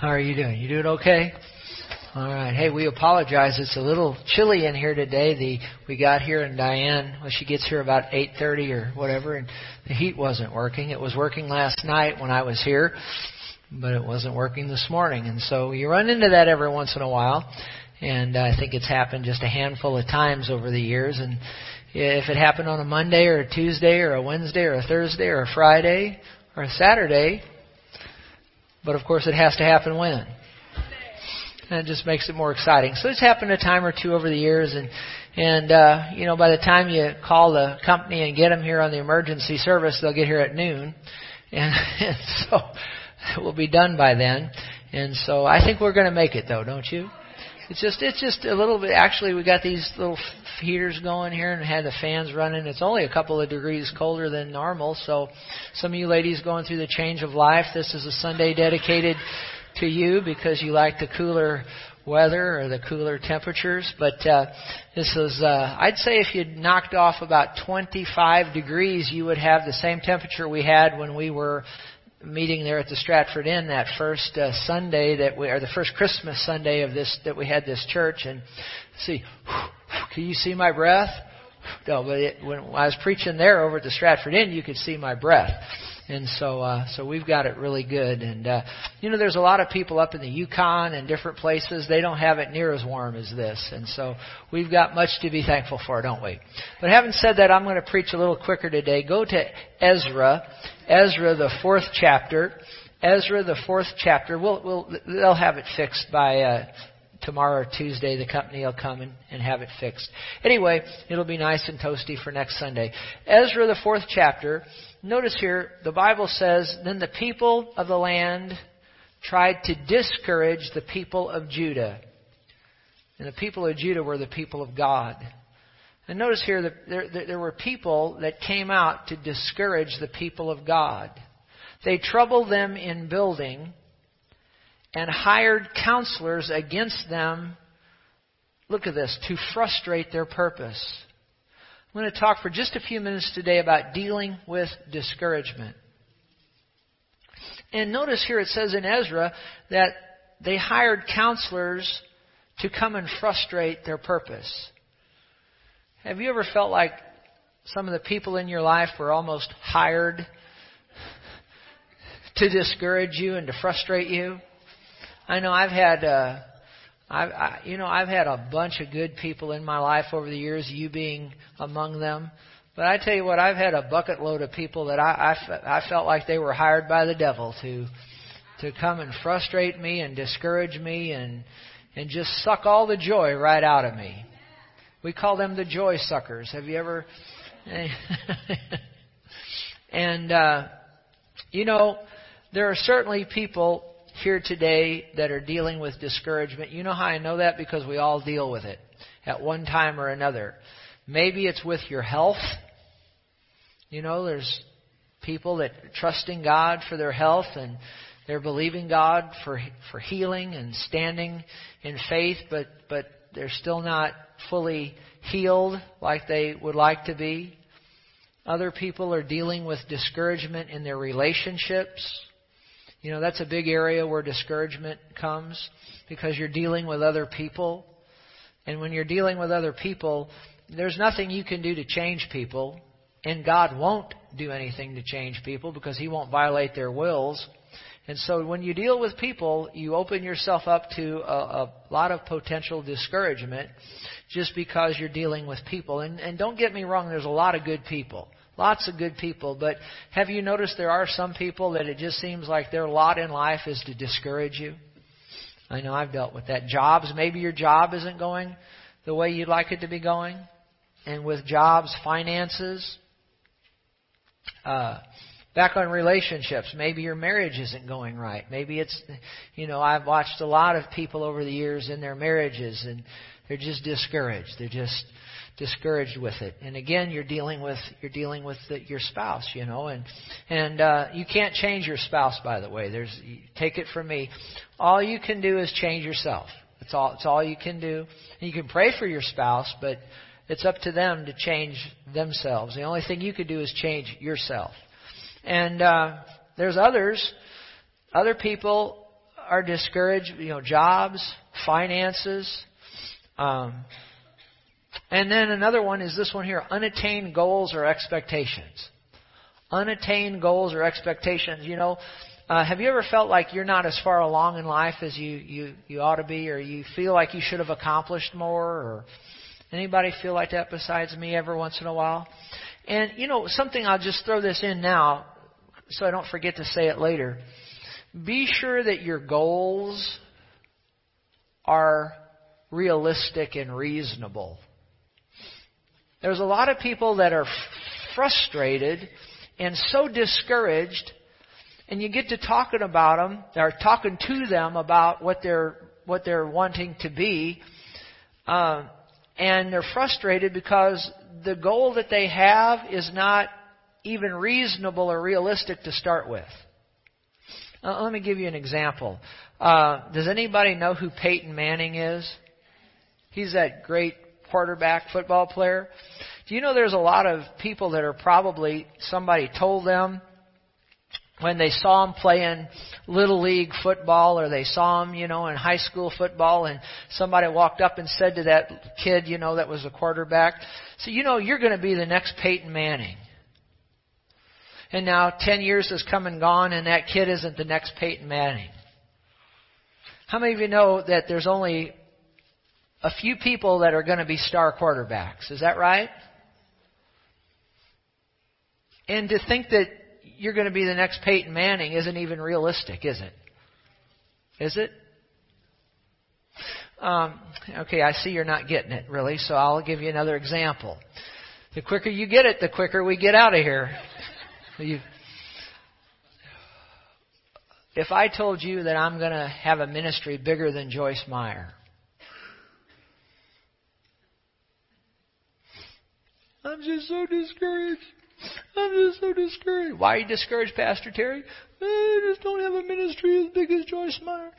How are you doing? You doing okay? All right. Hey, we apologize. It's a little chilly in here today. The we got here and Diane, well, she gets here about 8:30 or whatever, and the heat wasn't working. It was working last night when I was here, but it wasn't working this morning. And so you run into that every once in a while, and I think it's happened just a handful of times over the years. And if it happened on a Monday or a Tuesday or a Wednesday or a Thursday or a Friday or a Saturday, but of course, it has to happen when? And it just makes it more exciting. So it's happened a time or two over the years, and and uh, you know, by the time you call the company and get them here on the emergency service, they'll get here at noon, and, and so it will be done by then. And so I think we're going to make it, though, don't you? It's just it's just a little bit. Actually, we got these little heaters going here and had the fans running. It's only a couple of degrees colder than normal. So, some of you ladies going through the change of life, this is a Sunday dedicated to you because you like the cooler weather or the cooler temperatures. But uh, this is, uh, I'd say, if you knocked off about 25 degrees, you would have the same temperature we had when we were meeting there at the Stratford Inn that first uh, Sunday that we, or the first Christmas Sunday of this that we had this church, and see, can you see my breath? No, but it, when I was preaching there over at the Stratford Inn, you could see my breath. And so, uh, so we've got it really good. And, uh, you know, there's a lot of people up in the Yukon and different places. They don't have it near as warm as this. And so we've got much to be thankful for, don't we? But having said that, I'm going to preach a little quicker today. Go to Ezra, Ezra, the fourth chapter. Ezra, the fourth chapter. We'll, we'll, they'll have it fixed by, uh, tomorrow or Tuesday, the company will come and, and have it fixed. Anyway, it'll be nice and toasty for next Sunday. Ezra, the fourth chapter. Notice here, the Bible says, Then the people of the land tried to discourage the people of Judah. And the people of Judah were the people of God. And notice here that there, there were people that came out to discourage the people of God. They troubled them in building and hired counselors against them. Look at this, to frustrate their purpose. I'm going to talk for just a few minutes today about dealing with discouragement. And notice here it says in Ezra that they hired counselors to come and frustrate their purpose. Have you ever felt like some of the people in your life were almost hired to discourage you and to frustrate you? I know I've had uh, I've, I, you know, I've had a bunch of good people in my life over the years, you being among them. But I tell you what, I've had a bucket load of people that I, I, I felt like they were hired by the devil to, to come and frustrate me and discourage me and, and just suck all the joy right out of me. We call them the joy suckers. Have you ever? and, uh, you know, there are certainly people here today that are dealing with discouragement. You know how I know that? Because we all deal with it at one time or another. Maybe it's with your health. You know, there's people that are trusting God for their health and they're believing God for for healing and standing in faith, but but they're still not fully healed like they would like to be. Other people are dealing with discouragement in their relationships. You know, that's a big area where discouragement comes because you're dealing with other people. And when you're dealing with other people, there's nothing you can do to change people. And God won't do anything to change people because He won't violate their wills. And so when you deal with people, you open yourself up to a, a lot of potential discouragement just because you're dealing with people. And, and don't get me wrong, there's a lot of good people. Lots of good people, but have you noticed there are some people that it just seems like their lot in life is to discourage you? I know I've dealt with that. Jobs, maybe your job isn't going the way you'd like it to be going. And with jobs, finances, uh, back on relationships, maybe your marriage isn't going right. Maybe it's, you know, I've watched a lot of people over the years in their marriages and they're just discouraged. They're just, discouraged with it. And again, you're dealing with you're dealing with the, your spouse, you know, and and uh, you can't change your spouse. By the way, there's take it from me. All you can do is change yourself. It's all it's all you can do. And you can pray for your spouse, but it's up to them to change themselves. The only thing you can do is change yourself. And uh, there's others, other people are discouraged. You know, jobs, finances. Um, and then another one is this one here unattained goals or expectations. Unattained goals or expectations. You know, uh, have you ever felt like you're not as far along in life as you, you, you ought to be, or you feel like you should have accomplished more, or anybody feel like that besides me every once in a while? And, you know, something I'll just throw this in now so I don't forget to say it later. Be sure that your goals are realistic and reasonable. There's a lot of people that are frustrated and so discouraged and you get to talking about them or talking to them about what they're what they're wanting to be, uh, and they're frustrated because the goal that they have is not even reasonable or realistic to start with. Uh, let me give you an example. Uh, does anybody know who Peyton Manning is? He's that great quarterback football player. Do you know there's a lot of people that are probably somebody told them when they saw him playing little league football or they saw him, you know, in high school football and somebody walked up and said to that kid, you know, that was a quarterback, so you know you're going to be the next Peyton Manning. And now 10 years has come and gone and that kid isn't the next Peyton Manning. How many of you know that there's only a few people that are going to be star quarterbacks? Is that right? And to think that you're going to be the next Peyton Manning isn't even realistic, is it? Is it? Um, okay, I see you're not getting it really, so I'll give you another example. The quicker you get it, the quicker we get out of here. If I told you that I'm going to have a ministry bigger than Joyce Meyer, I'm just so discouraged. I'm just so discouraged. Why are you discouraged, Pastor Terry? I just don't have a ministry as big as Joyce Meyer.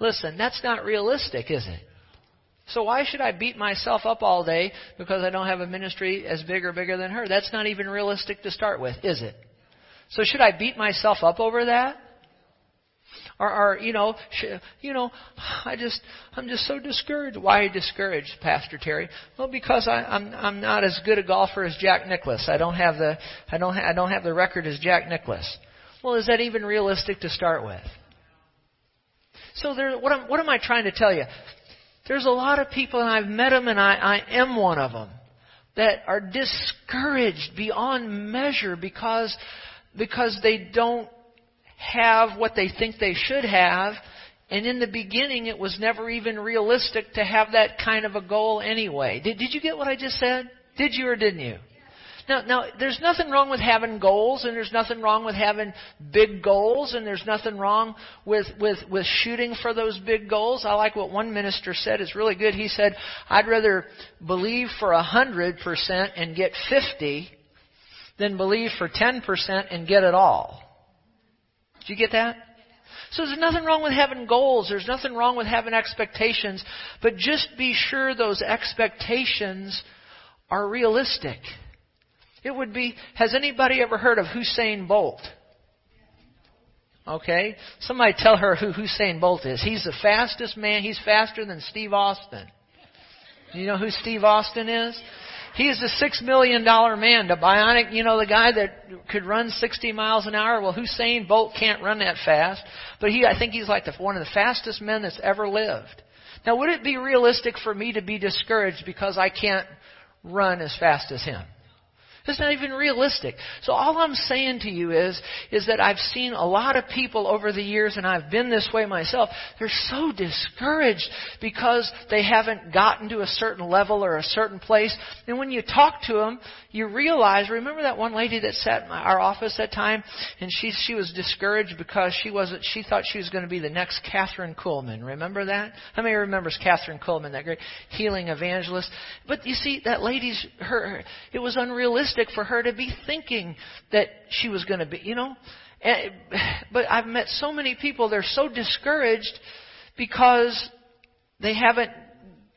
Listen, that's not realistic, is it? So why should I beat myself up all day because I don't have a ministry as big or bigger than her? That's not even realistic to start with, is it? So should I beat myself up over that? Or, or you know, you know, I just, I'm just so discouraged. Why are you discouraged, Pastor Terry? Well, because I, I'm, I'm not as good a golfer as Jack Nicklaus. I don't have the, I don't, ha- I don't have the record as Jack Nicklaus. Well, is that even realistic to start with? So there, what, am, what am I trying to tell you? There's a lot of people, and I've met them, and I, I am one of them, that are discouraged beyond measure because, because they don't have what they think they should have. And in the beginning, it was never even realistic to have that kind of a goal anyway. Did, did you get what I just said? Did you or didn't you? Now, now, there's nothing wrong with having goals, and there's nothing wrong with having big goals, and there's nothing wrong with, with, with shooting for those big goals. I like what one minister said. It's really good. He said, I'd rather believe for a hundred percent and get fifty than believe for ten percent and get it all. Do you get that? So there's nothing wrong with having goals. There's nothing wrong with having expectations. But just be sure those expectations are realistic. It would be, has anybody ever heard of Usain Bolt? Okay? Somebody tell her who Usain Bolt is. He's the fastest man. He's faster than Steve Austin. You know who Steve Austin is? He's a six million dollar man, the bionic, you know, the guy that could run 60 miles an hour. Well, Usain Bolt can't run that fast, but he, I think he's like the, one of the fastest men that's ever lived. Now, would it be realistic for me to be discouraged because I can't run as fast as him? It's not even realistic. So all I'm saying to you is, is that I've seen a lot of people over the years, and I've been this way myself. They're so discouraged because they haven't gotten to a certain level or a certain place. And when you talk to them, you realize. Remember that one lady that sat in our office that time, and she she was discouraged because she wasn't. She thought she was going to be the next Kathryn Kuhlman. Remember that? How many remembers Kathryn Kuhlman, that great healing evangelist? But you see, that lady's her. It was unrealistic realistic for her to be thinking that she was going to be, you know. But I've met so many people, they're so discouraged because they haven't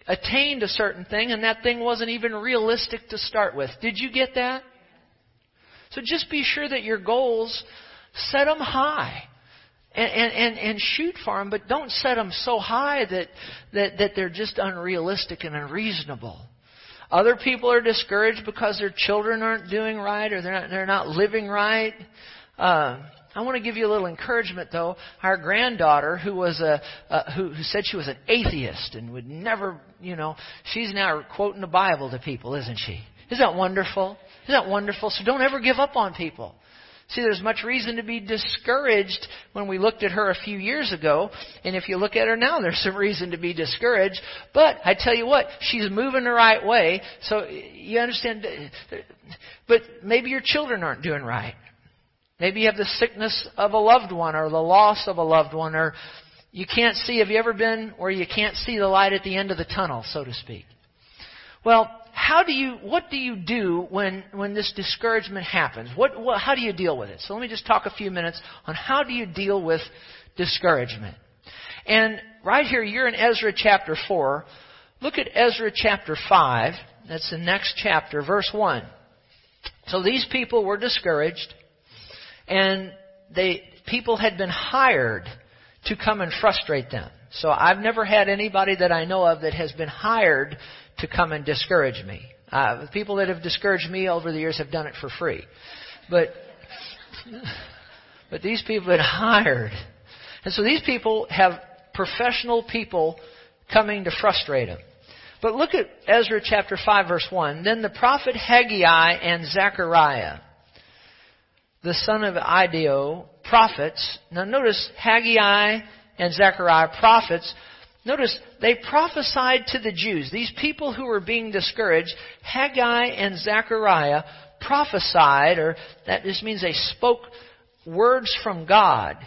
attained a certain thing and that thing wasn't even realistic to start with. Did you get that? So just be sure that your goals, set them high. and, and, and, and shoot for them, but don't set them so high that, that, that they're just unrealistic and unreasonable. Other people are discouraged because their children aren't doing right or they're not, they're not living right. Uh, I want to give you a little encouragement, though. Our granddaughter, who was a uh, who, who said she was an atheist and would never, you know, she's now quoting the Bible to people, isn't she? Isn't that wonderful? Isn't that wonderful? So don't ever give up on people. See, there's much reason to be discouraged when we looked at her a few years ago, and if you look at her now, there's some reason to be discouraged. But I tell you what, she's moving the right way, so you understand. But maybe your children aren't doing right. Maybe you have the sickness of a loved one, or the loss of a loved one, or you can't see. Have you ever been where you can't see the light at the end of the tunnel, so to speak? Well, how do you, what do you do when, when this discouragement happens? What, what, how do you deal with it? So let me just talk a few minutes on how do you deal with discouragement. And right here, you're in Ezra chapter 4. Look at Ezra chapter 5. That's the next chapter, verse 1. So these people were discouraged, and they, people had been hired to come and frustrate them. So I've never had anybody that I know of that has been hired to come and discourage me. Uh, the people that have discouraged me over the years have done it for free. But, but these people had hired. And so these people have professional people coming to frustrate them. But look at Ezra chapter 5 verse 1. Then the prophet Haggai and Zechariah, the son of Iddo, prophets. Now notice Haggai and Zechariah, prophets, Notice, they prophesied to the Jews. These people who were being discouraged, Haggai and Zechariah prophesied, or that just means they spoke words from God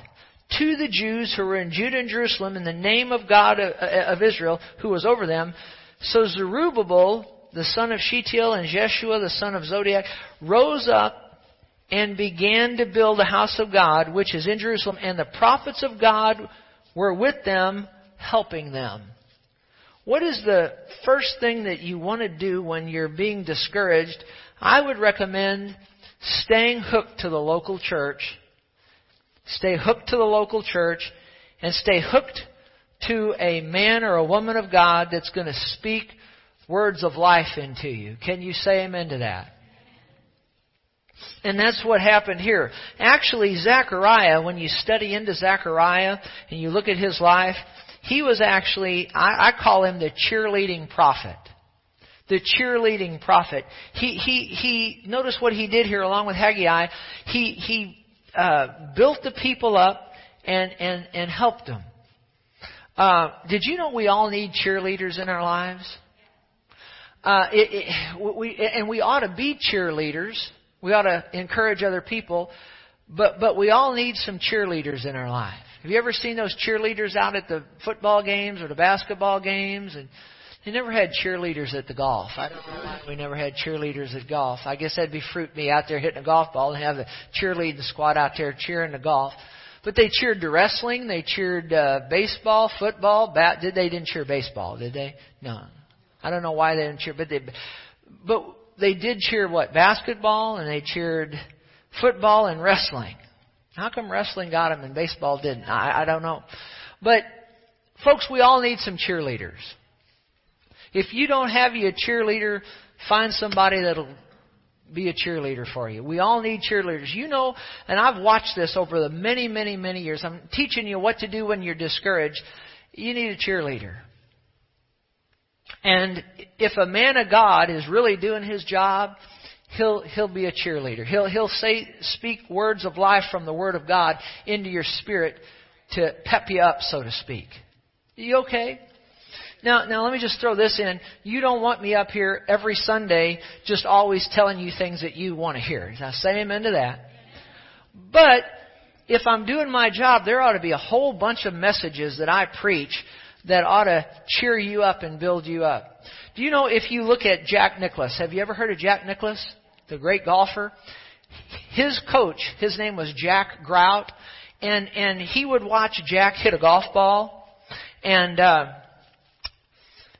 to the Jews who were in Judah and Jerusalem in the name of God uh, uh, of Israel who was over them. So Zerubbabel, the son of Shealtiel, and Jeshua, the son of Jozadak, rose up and began to build the house of God, which is in Jerusalem, and the prophets of God were with them helping them. What is the first thing that you want to do when you're being discouraged? I would recommend staying hooked to the local church. Stay hooked to the local church and stay hooked to a man or a woman of God that's going to speak words of life into you. Can you say amen to that? And that's what happened here. Actually, Zechariah, when you study into Zechariah and you look at his life, he was actually, I, I call him the cheerleading prophet. The cheerleading prophet. He, he, he, notice what he did here along with Haggai. He, he, uh, built the people up and, and, and helped them. Uh, did you know we all need cheerleaders in our lives? Uh, it, it, we, and we ought to be cheerleaders. We ought to encourage other people, but but we all need some cheerleaders in our life. Have you ever seen those cheerleaders out at the football games or the basketball games? And they never had cheerleaders at the golf. I don't know why we never had cheerleaders at golf. I guess that'd be fruit me out there hitting a golf ball and have the cheerleading squad out there cheering the golf. But they cheered the wrestling. They cheered uh, baseball, football. Bat. Did they didn't cheer baseball? Did they? No. I don't know why they didn't cheer, but they. But they did cheer what basketball and they cheered football and wrestling. How come wrestling got him and baseball didn't? I, I don't know. But, folks, we all need some cheerleaders. If you don't have you a cheerleader, find somebody that'll be a cheerleader for you. We all need cheerleaders. You know, and I've watched this over the many, many, many years. I'm teaching you what to do when you're discouraged. You need a cheerleader. And if a man of God is really doing his job, he'll he'll be a cheerleader. He'll he'll say speak words of life from the Word of God into your spirit to pep you up, so to speak. You okay? Now, now let me just throw this in. You don't want me up here every Sunday just always telling you things that you want to hear. Now say amen to that. But if I'm doing my job, there ought to be a whole bunch of messages that I preach that ought to cheer you up and build you up. Do you know if you look at Jack Nicklaus, have you ever heard of Jack Nicklaus? The great golfer, his coach, his name was Jack Grout, and and he would watch Jack hit a golf ball, and uh,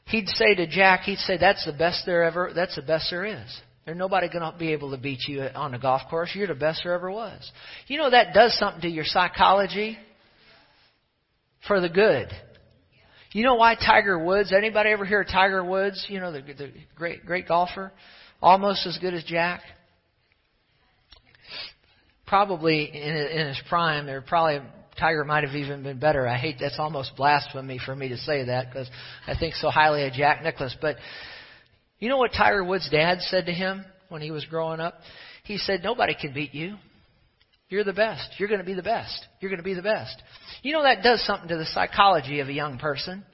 he'd say to Jack, he'd say, "That's the best there ever. That's the best there is. There's nobody going to be able to beat you on a golf course. You're the best there ever was. You know that does something to your psychology. for the good. You know why Tiger Woods? Anybody ever hear of Tiger Woods? You know the, the great great golfer, almost as good as Jack. Probably in, in his prime, there probably Tiger might have even been better. I hate that's almost blasphemy for me to say that because I think so highly of Jack Nicklaus. But you know what Tiger Woods' dad said to him when he was growing up? He said, "Nobody can beat you. You're the best. You're going to be the best. You're going to be the best." You know that does something to the psychology of a young person.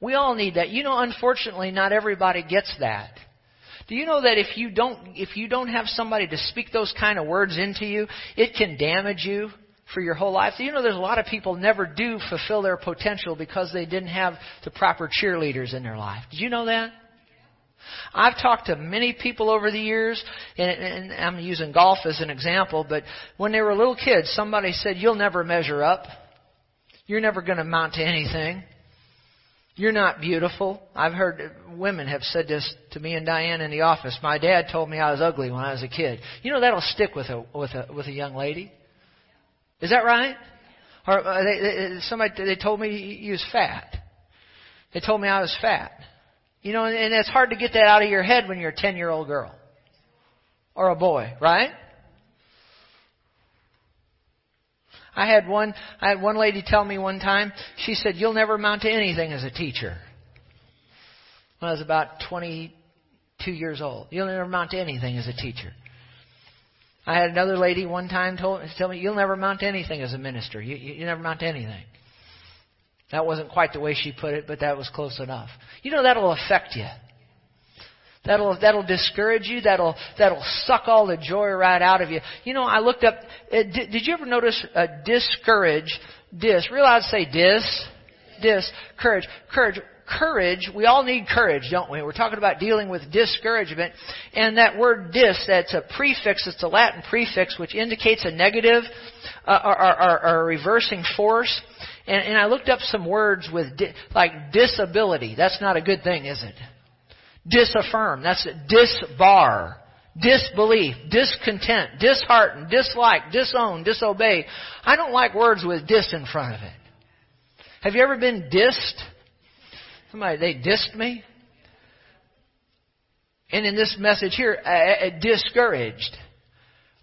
We all need that. You know, unfortunately, not everybody gets that. Do you know that if you don't if you don't have somebody to speak those kind of words into you, it can damage you for your whole life? Do you know there's a lot of people never do fulfill their potential because they didn't have the proper cheerleaders in their life. Did you know that? I've talked to many people over the years, and, and I'm using golf as an example, but when they were little kids, somebody said, You'll never measure up. You're never going to amount to anything. You're not beautiful. I've heard women have said this to me and Diane in the office. My dad told me I was ugly when I was a kid. You know that'll stick with a with a with a young lady. Is that right? Or uh, they, they, somebody they told me you was fat. They told me I was fat. You know, and, and it's hard to get that out of your head when you're a 10 year old girl. Or a boy, right? I had one I had one lady tell me one time, she said, You'll never amount to anything as a teacher. When I was about twenty two years old. You'll never amount to anything as a teacher. I had another lady one time told tell me, You'll never amount to anything as a minister. You, you, you never amount to anything. That wasn't quite the way she put it, but that was close enough. You know that'll affect you. That'll that'll discourage you. That'll that'll suck all the joy right out of you. You know, I looked up. Uh, did, did you ever notice uh, discourage? Dis. Realize I'd say dis. Dis. Courage. Courage. Courage. We all need courage, don't we? We're talking about dealing with discouragement, and that word dis. That's a prefix. It's a Latin prefix which indicates a negative uh, or, or, or, a reversing force. And, and I looked up some words with di- like disability. That's not a good thing, is it? Disaffirm. That's. Disbar. Disbelief. Discontent. Dishearten. Dislike. Disown. Disobey. I don't like words with dis in front of it. Have you ever been dissed? Somebody, they dissed me? And in this message here, uh, uh discouraged.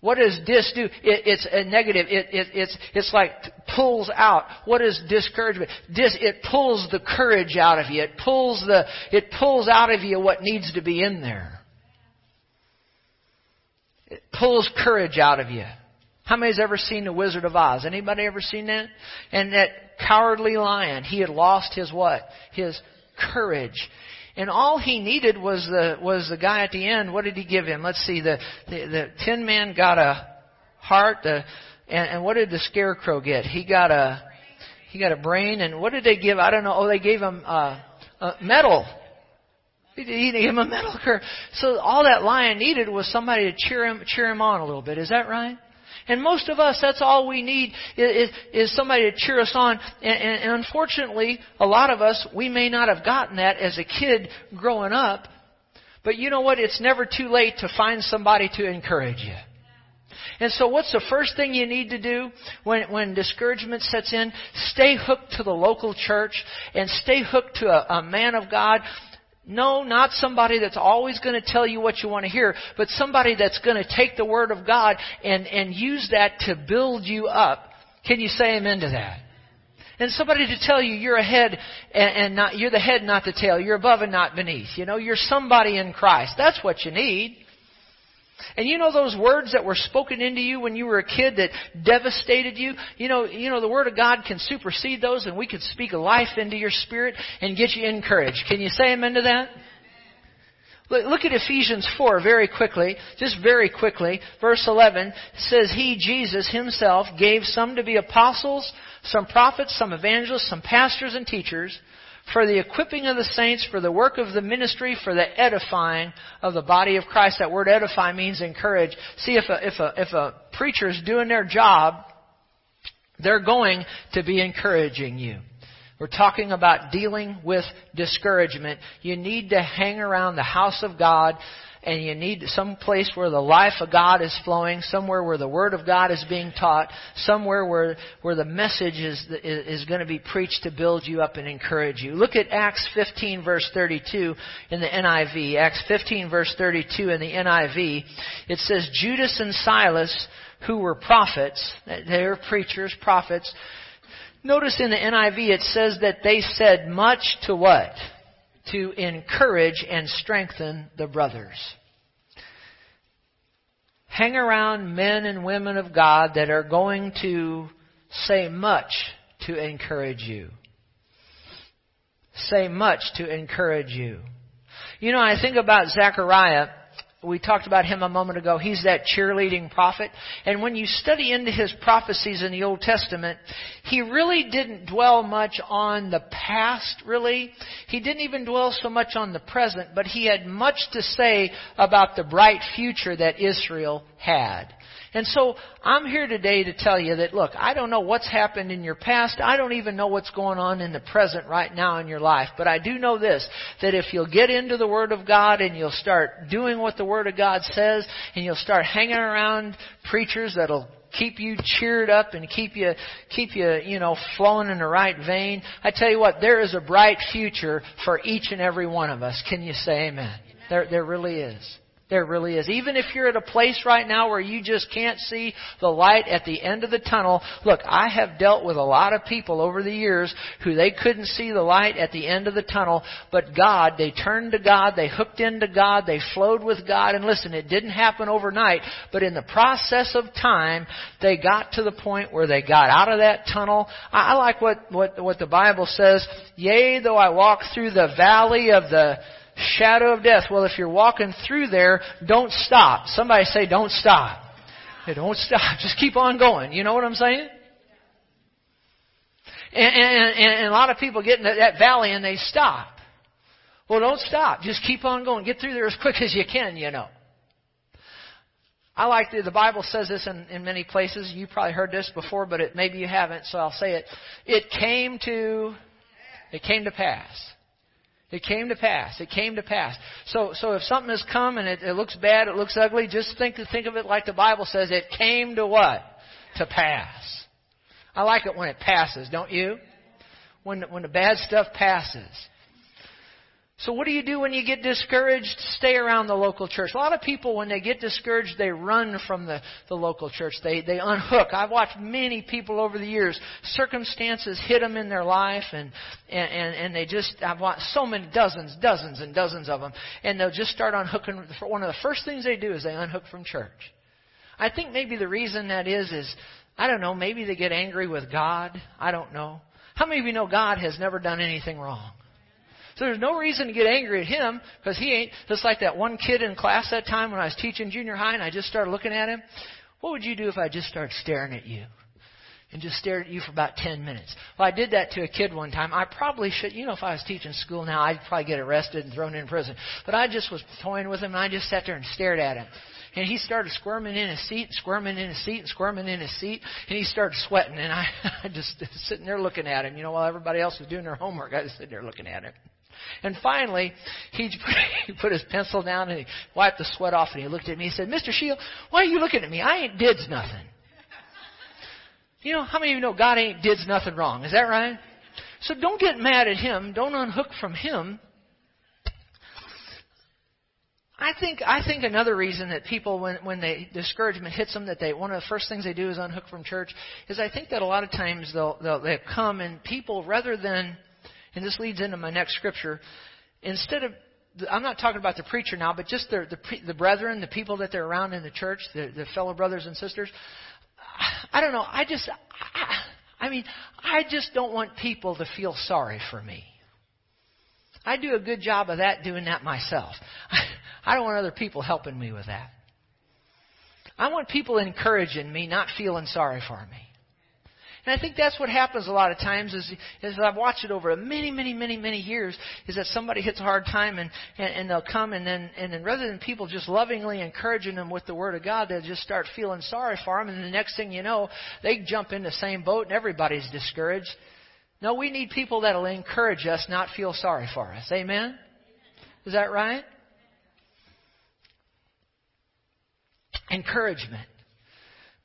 What does dis do? It, it's a negative. It, it, it's, it's like pulls out. What is discouragement? Dis, it pulls the courage out of you. It pulls the, it pulls out of you what needs to be in there. It pulls courage out of you. How many's ever seen The Wizard of Oz? Anybody ever seen that? And that cowardly lion, he had lost his what? His courage. And all he needed was the was the guy at the end. What did he give him? Let's see. The the, the tin man got a heart. The and, and what did the scarecrow get? He got a he got a brain. And what did they give? I don't know. Oh, they gave him uh, a medal. He gave him a curve. So all that lion needed was somebody to cheer him cheer him on a little bit. Is that right? And most of us, that's all we need is, is somebody to cheer us on. And, and, and unfortunately, a lot of us, we may not have gotten that as a kid growing up. But you know what? It's never too late to find somebody to encourage you. And so what's the first thing you need to do when, when discouragement sets in? Stay hooked to the local church and stay hooked to a, a man of God no, not somebody that's always going to tell you what you want to hear, but somebody that's going to take the Word of God and, and use that to build you up. Can you say amen to that? And somebody to tell you you're ahead and, and not, you're the head, not the tail. You're above and not beneath. You know, you're somebody in Christ. That's what you need. And you know those words that were spoken into you when you were a kid that devastated you? You know, you know the Word of God can supersede those and we can speak life into your spirit and get you encouraged. Can you say amen to that? Look at Ephesians 4 very quickly, just very quickly. Verse 11 says, He, Jesus himself, gave some to be apostles, some prophets, some evangelists, some pastors and teachers for the equipping of the saints, for the work of the ministry, for the edifying of the body of Christ. That word edify means encourage. See, if a, if a, if a preacher is doing their job, they're going to be encouraging you. We're talking about dealing with discouragement. You need to hang around the house of God and you need some place where the life of God is flowing, somewhere where the Word of God is being taught, somewhere where, where the message is, is, is going to be preached to build you up and encourage you. Look at Acts 15 verse 32 in the NIV. Acts 15 verse 32 in the NIV. It says, Judas and Silas, who were prophets, they were preachers, prophets, Notice in the NIV it says that they said much to what? To encourage and strengthen the brothers. Hang around men and women of God that are going to say much to encourage you. Say much to encourage you. You know, I think about Zechariah we talked about him a moment ago. He's that cheerleading prophet. And when you study into his prophecies in the Old Testament, he really didn't dwell much on the past, really. He didn't even dwell so much on the present, but he had much to say about the bright future that Israel had. And so I'm here today to tell you that look, I don't know what's happened in your past. I don't even know what's going on in the present right now in your life. But I do know this, that if you'll get into the Word of God and you'll start doing what the Word of God says and you'll start hanging around preachers that'll keep you cheered up and keep you keep you you know flowing in the right vein i tell you what there is a bright future for each and every one of us can you say amen, amen. there there really is there really is. Even if you're at a place right now where you just can't see the light at the end of the tunnel, look, I have dealt with a lot of people over the years who they couldn't see the light at the end of the tunnel, but God, they turned to God, they hooked into God, they flowed with God, and listen, it didn't happen overnight, but in the process of time, they got to the point where they got out of that tunnel. I, I like what, what, what the Bible says, yea, though I walk through the valley of the shadow of death. Well, if you're walking through there, don't stop. Somebody say, don't stop. Hey, don't stop. Just keep on going. You know what I'm saying? And, and, and a lot of people get in that valley and they stop. Well, don't stop. Just keep on going. Get through there as quick as you can, you know. I like the, the Bible says this in, in many places. You probably heard this before, but it, maybe you haven't, so I'll say it. It came to, it came to pass. It came to pass. It came to pass. So, so if something has come and it, it looks bad, it looks ugly, just think, think of it like the Bible says. It came to what? To pass. I like it when it passes, don't you? When, when the bad stuff passes. So what do you do when you get discouraged? Stay around the local church. A lot of people, when they get discouraged, they run from the, the local church. They, they unhook. I've watched many people over the years. Circumstances hit them in their life and, and, and, and they just, I've watched so many, dozens, dozens and dozens of them. And they'll just start unhooking. One of the first things they do is they unhook from church. I think maybe the reason that is, is, I don't know, maybe they get angry with God. I don't know. How many of you know God has never done anything wrong? So there's no reason to get angry at him because he ain't just like that one kid in class that time when I was teaching junior high and I just started looking at him. What would you do if I just started staring at you? And just stared at you for about 10 minutes. Well, I did that to a kid one time. I probably should, you know, if I was teaching school now, I'd probably get arrested and thrown in prison. But I just was toying with him and I just sat there and stared at him. And he started squirming in his seat, squirming in his seat, and squirming in his seat. And he started sweating. And I, I just sitting there looking at him. You know, while everybody else was doing their homework, I was sitting there looking at him. And finally, he put his pencil down and he wiped the sweat off and he looked at me. He said, Mr. Shield, why are you looking at me? I ain't did nothing. You know, how many of you know God ain't did nothing wrong? Is that right? So don't get mad at him. Don't unhook from him. I think I think another reason that people when when they discouragement hits them that they one of the first things they do is unhook from church is I think that a lot of times they'll they'll they come and people rather than and this leads into my next scripture. Instead of, I'm not talking about the preacher now, but just the, the, the brethren, the people that they're around in the church, the, the fellow brothers and sisters. I don't know. I just, I, I mean, I just don't want people to feel sorry for me. I do a good job of that, doing that myself. I don't want other people helping me with that. I want people encouraging me, not feeling sorry for me. And I think that's what happens a lot of times is, is I've watched it over many, many, many, many years, is that somebody hits a hard time and, and, and they'll come and then, and then rather than people just lovingly encouraging them with the Word of God, they'll just start feeling sorry for them and the next thing you know, they jump in the same boat and everybody's discouraged. No, we need people that'll encourage us, not feel sorry for us. Amen? Is that right? Encouragement.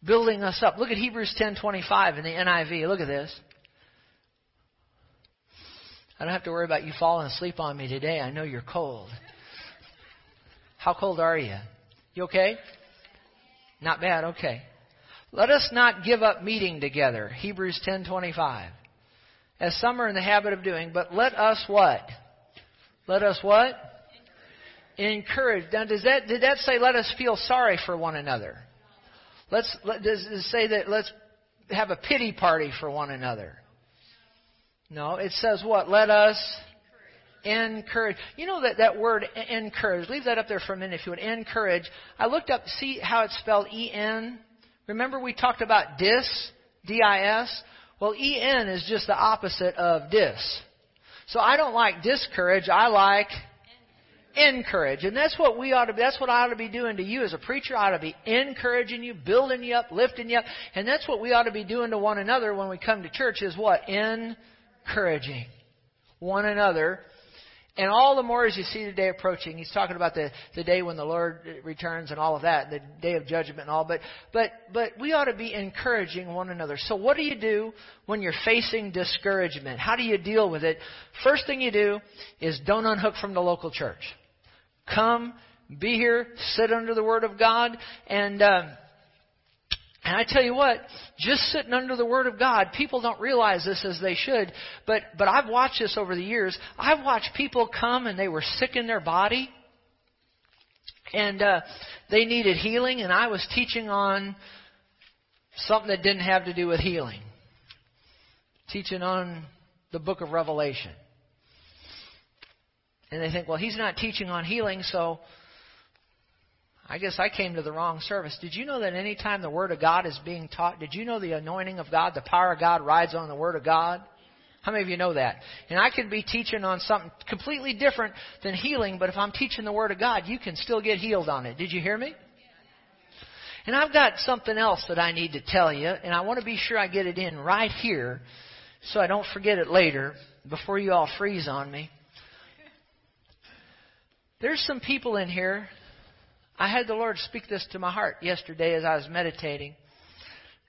Building us up. Look at Hebrews 10:25 in the NIV. Look at this. I don't have to worry about you falling asleep on me today. I know you're cold. How cold are you? You okay? Not bad. Okay. Let us not give up meeting together. Hebrews 10:25. As some are in the habit of doing, but let us what? Let us what? Encourage. Now, does that did that say let us feel sorry for one another? Let's let, does say that let's have a pity party for one another? No, it says what? Let us encourage. You know that, that word encourage, leave that up there for a minute if you would. Encourage. I looked up, see how it's spelled E-N? Remember we talked about dis, D-I-S? Well, E-N is just the opposite of dis. So I don't like discourage, I like encourage. And that's what we ought to be, that's what I ought to be doing to you as a preacher. I ought to be encouraging you, building you up, lifting you up. And that's what we ought to be doing to one another when we come to church is what? Encouraging one another and all the more as you see the day approaching, he's talking about the, the day when the Lord returns and all of that, the day of judgment and all, but, but, but we ought to be encouraging one another. So what do you do when you're facing discouragement? How do you deal with it? First thing you do is don't unhook from the local church. Come, be here, sit under the Word of God, and, uh, and I tell you what, just sitting under the Word of God, people don't realize this as they should, but, but I've watched this over the years. I've watched people come and they were sick in their body, and uh, they needed healing, and I was teaching on something that didn't have to do with healing. Teaching on the book of Revelation. And they think, well, he's not teaching on healing, so I guess I came to the wrong service. Did you know that any time the Word of God is being taught, did you know the anointing of God, the power of God rides on the Word of God? How many of you know that? And I could be teaching on something completely different than healing, but if I'm teaching the Word of God, you can still get healed on it. Did you hear me? And I've got something else that I need to tell you, and I want to be sure I get it in right here so I don't forget it later before you all freeze on me. There's some people in here I had the Lord speak this to my heart yesterday as I was meditating.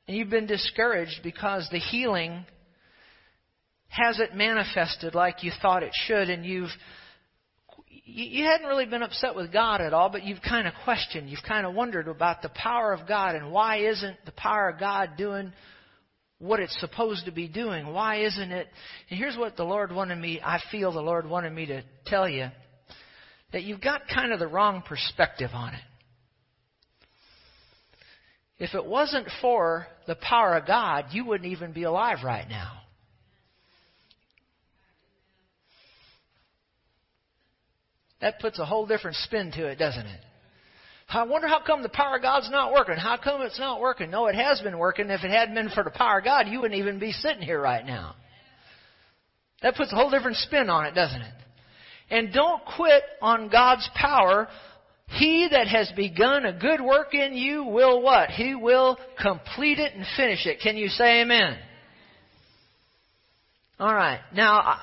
And you've been discouraged because the healing hasn't manifested like you thought it should, and you've you hadn't really been upset with God at all, but you've kind of questioned, you've kind of wondered about the power of God and why isn't the power of God doing what it's supposed to be doing? Why isn't it? And here's what the Lord wanted me, I feel the Lord wanted me to tell you that you've got kind of the wrong perspective on it. If it wasn't for the power of God, you wouldn't even be alive right now. That puts a whole different spin to it, doesn't it? I wonder how come the power of God's not working. How come it's not working? No, it has been working. If it hadn't been for the power of God, you wouldn't even be sitting here right now. That puts a whole different spin on it, doesn't it? And don't quit on God's power. He that has begun a good work in you will what? He will complete it and finish it. Can you say amen? Alright. Now, uh,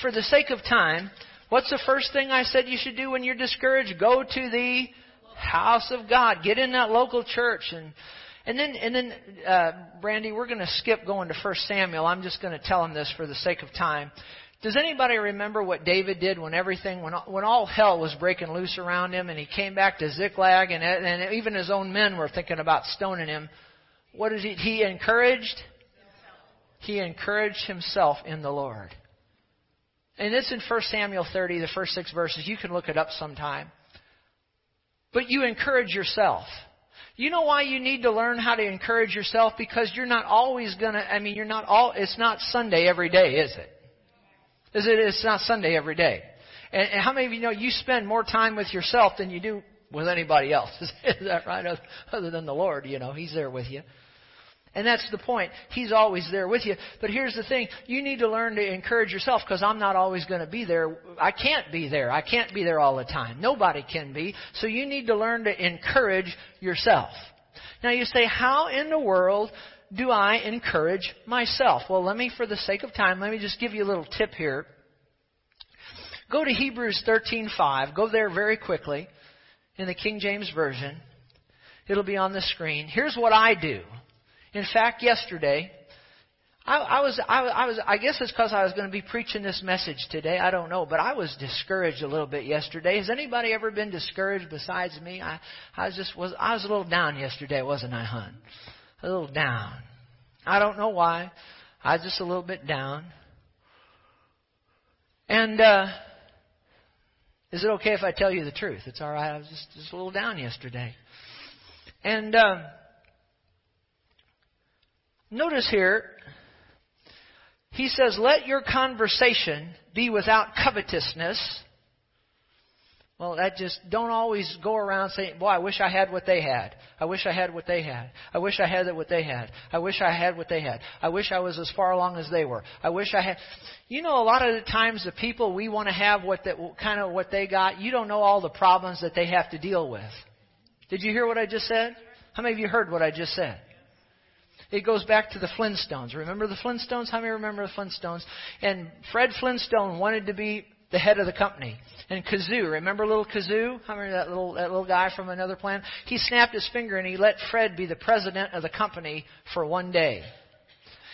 for the sake of time, what's the first thing I said you should do when you're discouraged? Go to the house of God. Get in that local church and and then, and then, uh, Brandy, we're going to skip going to First Samuel. I'm just going to tell him this for the sake of time. Does anybody remember what David did when everything, when, when all hell was breaking loose around him and he came back to Ziklag and, and even his own men were thinking about stoning him? What did he, he encouraged? He encouraged himself in the Lord. And it's in 1 Samuel 30, the first six verses. You can look it up sometime. But you encourage yourself. You know why you need to learn how to encourage yourself? Because you're not always gonna, I mean, you're not all, it's not Sunday every day, is it? Is it, it's not Sunday every day. And, and how many of you know you spend more time with yourself than you do with anybody else? Is that right? Other than the Lord, you know, He's there with you. And that's the point. He's always there with you. But here's the thing. You need to learn to encourage yourself because I'm not always going to be there. I can't be there. I can't be there all the time. Nobody can be. So you need to learn to encourage yourself. Now you say, how in the world do I encourage myself? Well, let me, for the sake of time, let me just give you a little tip here. Go to Hebrews 13:5. Go there very quickly in the King James version. It'll be on the screen. Here's what I do. In fact, yesterday, I, I was, I, I was, I guess it's because I was going to be preaching this message today. I don't know, but I was discouraged a little bit yesterday. Has anybody ever been discouraged besides me? I, I just was, I was a little down yesterday, wasn't I, hon? A little down. I don't know why. I was just a little bit down. And uh, is it okay if I tell you the truth? It's all right. I was just, just a little down yesterday. And uh, notice here, he says, Let your conversation be without covetousness. Well, that just don't always go around saying, "Boy, I wish I had what they had. I wish I had what they had. I wish I had what they had. I wish I had what they had. I wish I was as far along as they were. I wish I had." You know, a lot of the times the people we want to have what that kind of what they got, you don't know all the problems that they have to deal with. Did you hear what I just said? How many of you heard what I just said? It goes back to the Flintstones. Remember the Flintstones? How many remember the Flintstones? And Fred Flintstone wanted to be the head of the company. And Gazoo, remember little Gazoo? How many that little that little guy from another planet? He snapped his finger and he let Fred be the president of the company for one day.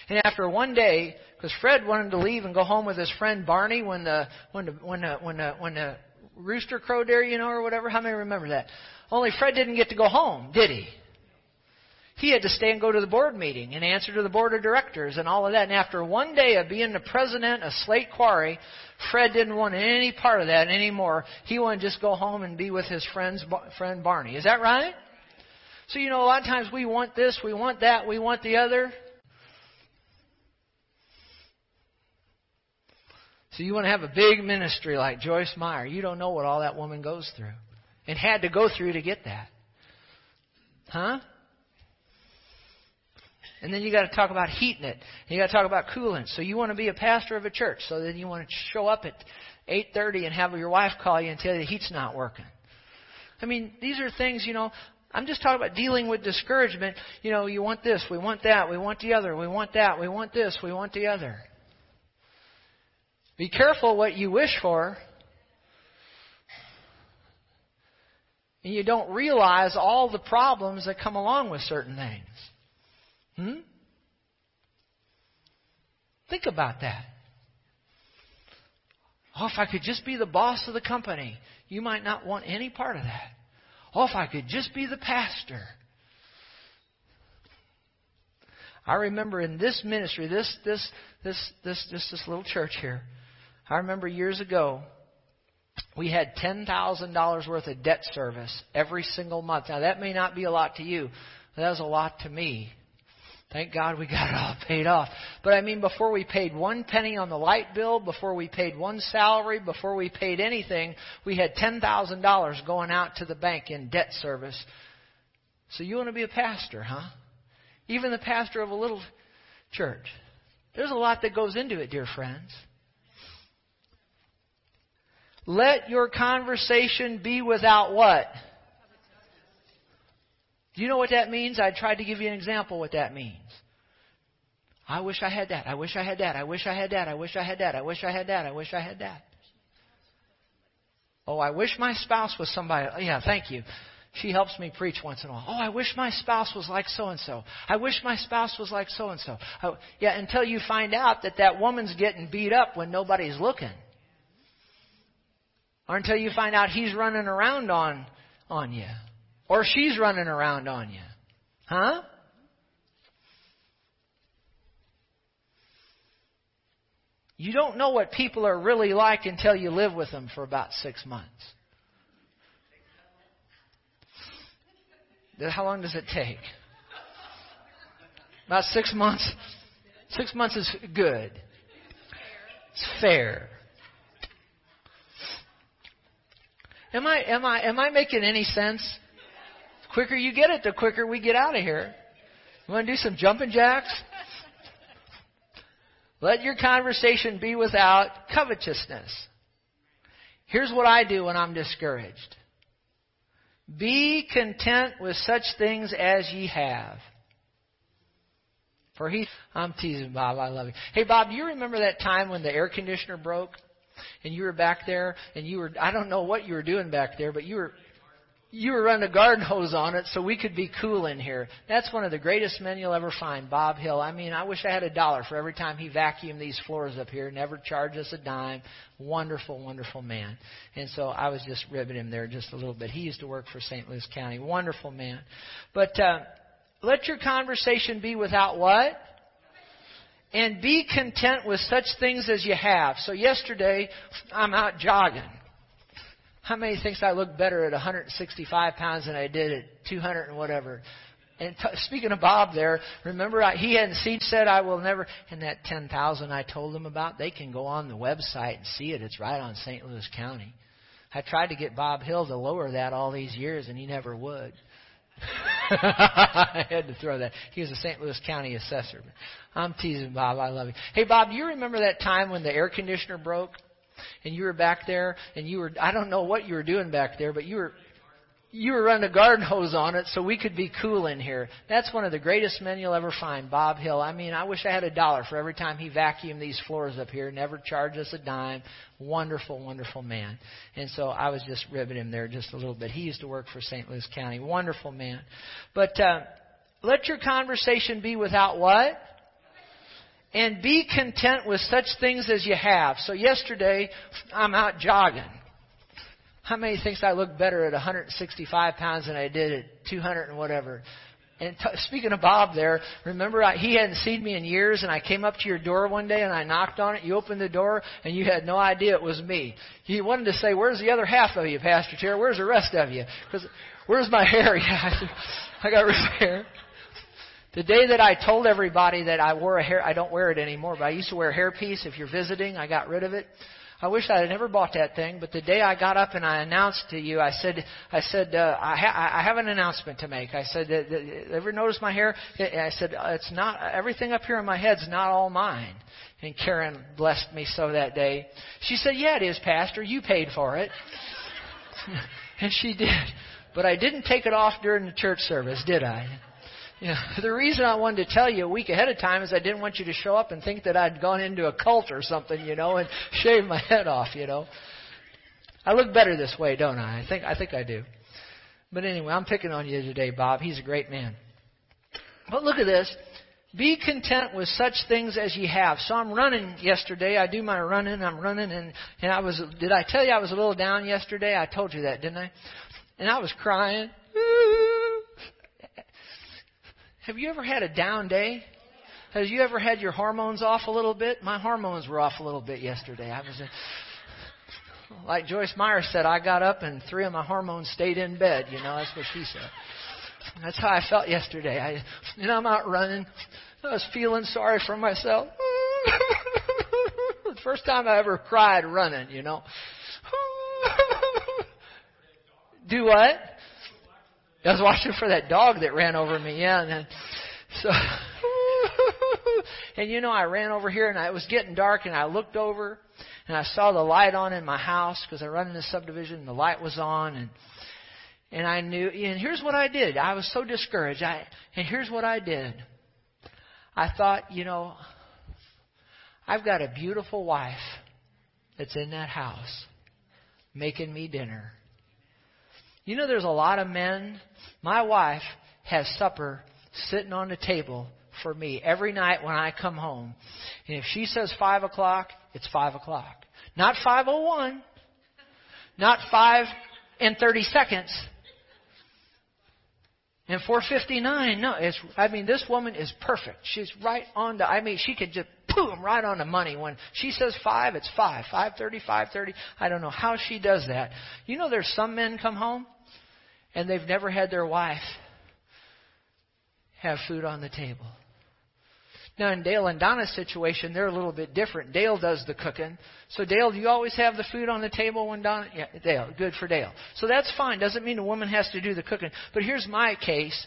And after one day, because Fred wanted to leave and go home with his friend Barney when the when the when the when the when the rooster crowed there, you know, or whatever. How many remember that? Only Fred didn't get to go home, did he? He had to stay and go to the board meeting and answer to the board of directors and all of that. And after one day of being the president of Slate Quarry, Fred didn't want any part of that anymore. He wanted to just go home and be with his friend's friend Barney. Is that right? So you know, a lot of times we want this, we want that, we want the other. So you want to have a big ministry like Joyce Meyer. You don't know what all that woman goes through and had to go through to get that. Huh? And then you got to talk about heating it. You got to talk about coolant. So you want to be a pastor of a church. So then you want to show up at 8:30 and have your wife call you and tell you the heat's not working. I mean, these are things, you know, I'm just talking about dealing with discouragement. You know, you want this, we want that, we want the other, we want that, we want this, we want the other. Be careful what you wish for. And you don't realize all the problems that come along with certain things. Hmm? Think about that. Oh, if I could just be the boss of the company, you might not want any part of that. Oh, if I could just be the pastor. I remember in this ministry, this this this this this this little church here. I remember years ago, we had ten thousand dollars worth of debt service every single month. Now that may not be a lot to you, but that was a lot to me. Thank God we got it all paid off. But I mean, before we paid one penny on the light bill, before we paid one salary, before we paid anything, we had $10,000 going out to the bank in debt service. So you want to be a pastor, huh? Even the pastor of a little church. There's a lot that goes into it, dear friends. Let your conversation be without what? Do you know what that means? I tried to give you an example what that means. I wish I had that. I wish I had that. I wish I had that. I wish I had that. I wish I had that. I wish I had that. Oh, I wish my spouse was somebody. Yeah, thank you. She helps me preach once in a while. Oh, I wish my spouse was like so and so. I wish my spouse was like so and so. Yeah, until you find out that that woman's getting beat up when nobody's looking. Or until you find out he's running around on on you. Or she's running around on you. Huh? You don't know what people are really like until you live with them for about six months. How long does it take? About six months. Six months is good. It's fair. Am I am I am I making any sense? Quicker you get it, the quicker we get out of here. You want to do some jumping jacks? Let your conversation be without covetousness. Here's what I do when I'm discouraged. Be content with such things as ye have. For he, I'm teasing Bob, I love you. Hey Bob, do you remember that time when the air conditioner broke? And you were back there and you were, I don't know what you were doing back there, but you were, you were running a garden hose on it so we could be cool in here. That's one of the greatest men you'll ever find, Bob Hill. I mean, I wish I had a dollar for every time he vacuumed these floors up here. Never charged us a dime. Wonderful, wonderful man. And so I was just ribbing him there just a little bit. He used to work for St. Louis County. Wonderful man. But uh, let your conversation be without what? And be content with such things as you have. So yesterday, I'm out jogging. How many thinks I look better at 165 pounds than I did at 200 and whatever? And t- speaking of Bob there, remember I, he hadn't seen said I will never. And that 10,000 I told them about, they can go on the website and see it. It's right on St. Louis County. I tried to get Bob Hill to lower that all these years, and he never would. I had to throw that. He was a St. Louis County assessor. I'm teasing Bob. I love you. Hey, Bob, do you remember that time when the air conditioner broke? And you were back there and you were I don't know what you were doing back there, but you were you were running a garden hose on it so we could be cool in here. That's one of the greatest men you'll ever find, Bob Hill. I mean, I wish I had a dollar for every time he vacuumed these floors up here. Never charged us a dime. Wonderful, wonderful man. And so I was just ribbing him there just a little bit. He used to work for St. Louis County. Wonderful man. But uh, let your conversation be without what? And be content with such things as you have. So yesterday, I'm out jogging. How many thinks I look better at 165 pounds than I did at 200 and whatever? And t- speaking of Bob there, remember I, he hadn't seen me in years, and I came up to your door one day and I knocked on it. You opened the door, and you had no idea it was me. You wanted to say, "Where's the other half of you, Pastor Terry? Where's the rest of you? Because where's my hair? Yeah, I got rid hair. The day that I told everybody that I wore a hair, I don't wear it anymore, but I used to wear a hairpiece. If you're visiting, I got rid of it. I wish I had never bought that thing, but the day I got up and I announced to you, I said, I said, uh, I, ha- I have an announcement to make. I said, uh, ever notice my hair? I said, it's not, everything up here in my head's not all mine. And Karen blessed me so that day. She said, yeah, it is, Pastor. You paid for it. and she did. But I didn't take it off during the church service, did I? You know, the reason I wanted to tell you a week ahead of time is I didn't want you to show up and think that I'd gone into a cult or something, you know, and shaved my head off, you know. I look better this way, don't I? I think I think I do. But anyway, I'm picking on you today, Bob. He's a great man. But look at this. Be content with such things as ye have. So I'm running yesterday. I do my running. I'm running, and and I was. Did I tell you I was a little down yesterday? I told you that, didn't I? And I was crying. Have you ever had a down day? Have you ever had your hormones off a little bit? My hormones were off a little bit yesterday. I was, like Joyce Meyer said, I got up and three of my hormones stayed in bed. You know, that's what she said. That's how I felt yesterday. I, you know, I'm out running. I was feeling sorry for myself. first time I ever cried running, you know. Do what? I was watching for that dog that ran over me. Yeah, and then so and you know I ran over here and I, it was getting dark and I looked over and I saw the light on in my house because I run in the subdivision and the light was on and and I knew and here's what I did. I was so discouraged. I and here's what I did. I thought, you know, I've got a beautiful wife that's in that house making me dinner. You know, there's a lot of men my wife has supper sitting on the table for me every night when I come home. And if she says 5 o'clock, it's 5 o'clock. Not 5.01. Not 5 and 30 seconds. And 459, no, it's, I mean, this woman is perfect. She's right on the, I mean, she could just boom, right on the money. When she says five, it's five. 530, 530. I don't know how she does that. You know, there's some men come home and they've never had their wife have food on the table. Now, in Dale and Donna's situation, they're a little bit different. Dale does the cooking. So, Dale, do you always have the food on the table when Donna? Yeah, Dale. Good for Dale. So that's fine. Doesn't mean a woman has to do the cooking. But here's my case.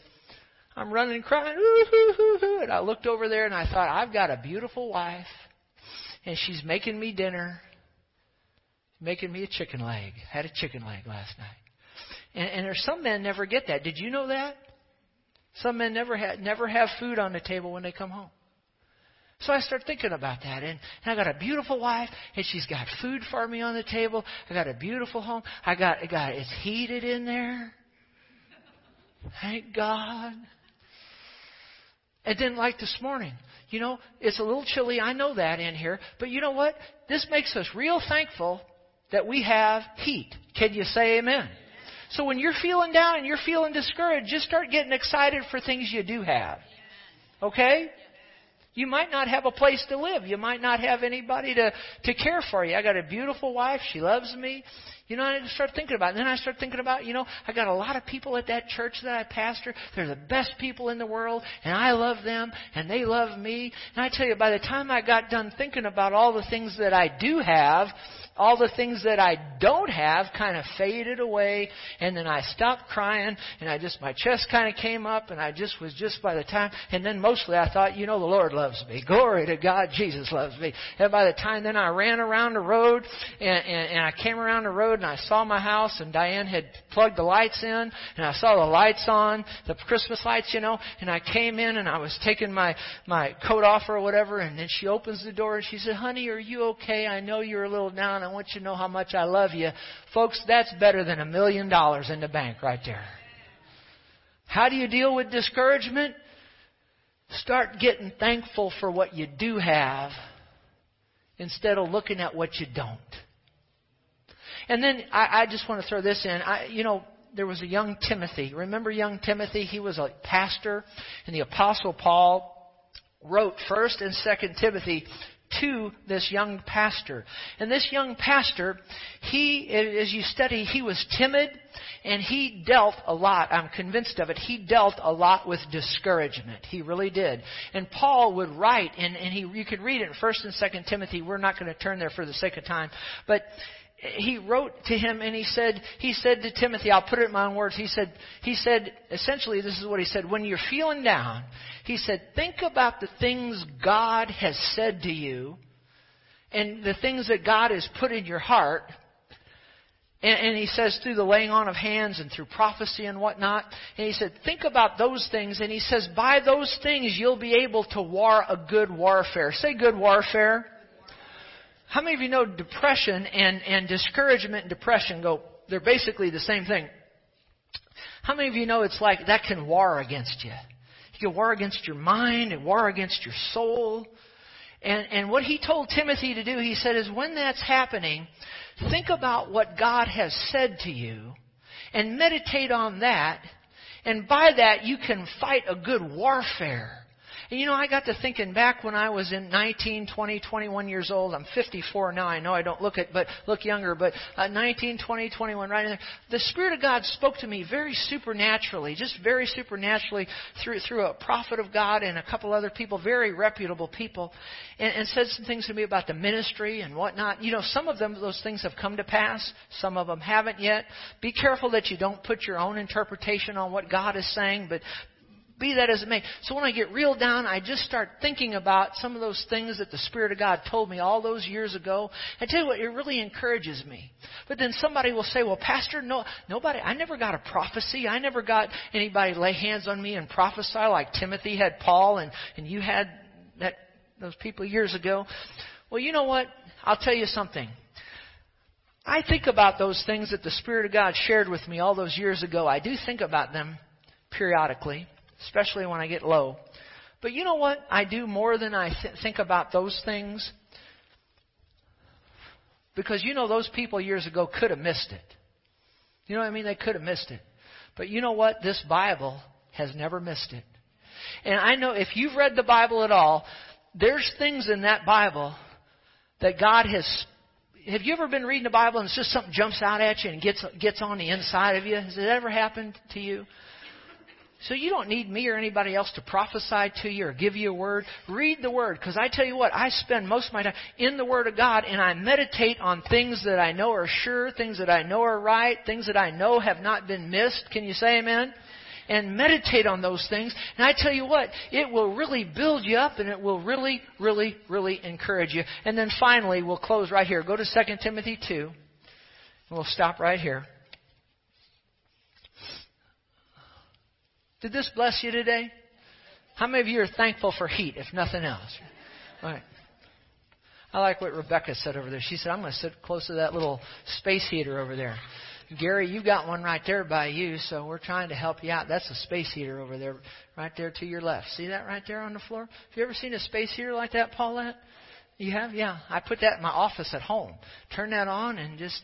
I'm running crying. And I looked over there and I thought, I've got a beautiful wife. And she's making me dinner. Making me a chicken leg. Had a chicken leg last night. And, and there's some men never get that. Did you know that? Some men never have, never have food on the table when they come home. So I start thinking about that. And, and I got a beautiful wife, and she's got food for me on the table. I got a beautiful home. I got, I got it's heated in there. Thank God. And then, like this morning, you know, it's a little chilly. I know that in here. But you know what? This makes us real thankful that we have heat. Can you say amen? So when you're feeling down and you're feeling discouraged, just start getting excited for things you do have. Okay? You might not have a place to live. You might not have anybody to, to care for you. I got a beautiful wife. She loves me. You know, I start thinking about it. And then I start thinking about, you know, I got a lot of people at that church that I pastor. They're the best people in the world, and I love them, and they love me. And I tell you, by the time I got done thinking about all the things that I do have, all the things that I don't have kind of faded away, and then I stopped crying, and I just, my chest kind of came up, and I just was just by the time, and then mostly I thought, you know, the Lord loves me. Glory to God, Jesus loves me. And by the time then I ran around the road, and, and, and I came around the road, and I saw my house, and Diane had plugged the lights in, and I saw the lights on, the Christmas lights, you know, and I came in, and I was taking my, my coat off or whatever, and then she opens the door, and she said, honey, are you okay? I know you're a little down. I want you to know how much I love you. Folks, that's better than a million dollars in the bank right there. How do you deal with discouragement? Start getting thankful for what you do have instead of looking at what you don't. And then I, I just want to throw this in. I, you know, there was a young Timothy. Remember young Timothy? He was a pastor, and the Apostle Paul wrote First and Second Timothy to this young pastor. And this young pastor, he, as you study, he was timid and he dealt a lot, I'm convinced of it, he dealt a lot with discouragement. He really did. And Paul would write, and, and he, you can read it in 1st and 2nd Timothy. We're not going to turn there for the sake of time. But he wrote to him and he said, he said to Timothy, I'll put it in my own words, he said, he said, essentially this is what he said, when you're feeling down, he said, think about the things God has said to you and the things that God has put in your heart. And, and he says through the laying on of hands and through prophecy and whatnot. And he said, think about those things. And he says, by those things you'll be able to war a good warfare. Say good warfare. How many of you know depression and, and discouragement and depression go, they're basically the same thing. How many of you know it's like that can war against you? It can war against your mind and war against your soul. And, and what he told Timothy to do, he said, is when that's happening, think about what God has said to you and meditate on that. And by that, you can fight a good warfare. And you know, I got to thinking back when I was in 19, 20, 21 years old. I'm 54 now. I know I don't look it, but look younger. But uh, 19, 20, 21, right in there. The Spirit of God spoke to me very supernaturally, just very supernaturally through through a prophet of God and a couple other people, very reputable people, and, and said some things to me about the ministry and whatnot. You know, some of them, those things have come to pass. Some of them haven't yet. Be careful that you don't put your own interpretation on what God is saying, but be that as it may. So when I get real down, I just start thinking about some of those things that the Spirit of God told me all those years ago. I tell you what, it really encourages me. But then somebody will say, well, Pastor, no, nobody, I never got a prophecy. I never got anybody lay hands on me and prophesy like Timothy had Paul and, and you had that, those people years ago. Well, you know what? I'll tell you something. I think about those things that the Spirit of God shared with me all those years ago. I do think about them periodically especially when I get low. But you know what? I do more than I th- think about those things. Because you know, those people years ago could have missed it. You know what I mean? They could have missed it. But you know what? This Bible has never missed it. And I know if you've read the Bible at all, there's things in that Bible that God has. Have you ever been reading the Bible and it's just something jumps out at you and gets gets on the inside of you? Has it ever happened to you? So you don't need me or anybody else to prophesy to you or give you a word. Read the word because I tell you what, I spend most of my time in the word of God and I meditate on things that I know are sure, things that I know are right, things that I know have not been missed. Can you say amen? And meditate on those things. And I tell you what, it will really build you up and it will really, really, really encourage you. And then finally, we'll close right here. Go to 2 Timothy 2. And we'll stop right here. Did this bless you today? How many of you are thankful for heat, if nothing else? All right. I like what Rebecca said over there. She said, I'm going to sit close to that little space heater over there. Gary, you've got one right there by you, so we're trying to help you out. That's a space heater over there, right there to your left. See that right there on the floor? Have you ever seen a space heater like that, Paulette? You have? Yeah. I put that in my office at home. Turn that on and just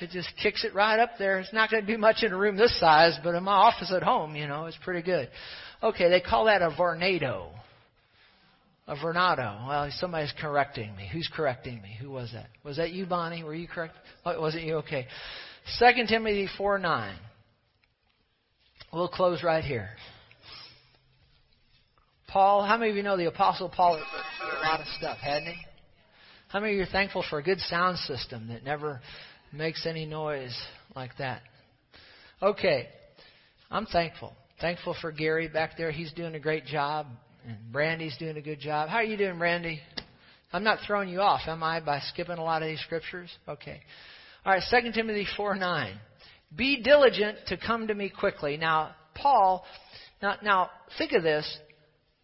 it just kicks it right up there. It's not going to do much in a room this size, but in my office at home, you know, it's pretty good. Okay, they call that a Vornado. A Vernado. Well, somebody's correcting me. Who's correcting me? Who was that? Was that you, Bonnie? Were you correct? Oh, was it you? Okay. Second Timothy 4 9. We'll close right here. Paul, how many of you know the Apostle Paul a lot of stuff, hadn't he? How many of you are thankful for a good sound system that never makes any noise like that? Okay. I'm thankful. Thankful for Gary back there. He's doing a great job. And Brandy's doing a good job. How are you doing, Brandy? I'm not throwing you off, am I, by skipping a lot of these scriptures? Okay. All right, 2 Timothy 4 9. Be diligent to come to me quickly. Now, Paul, now, now think of this.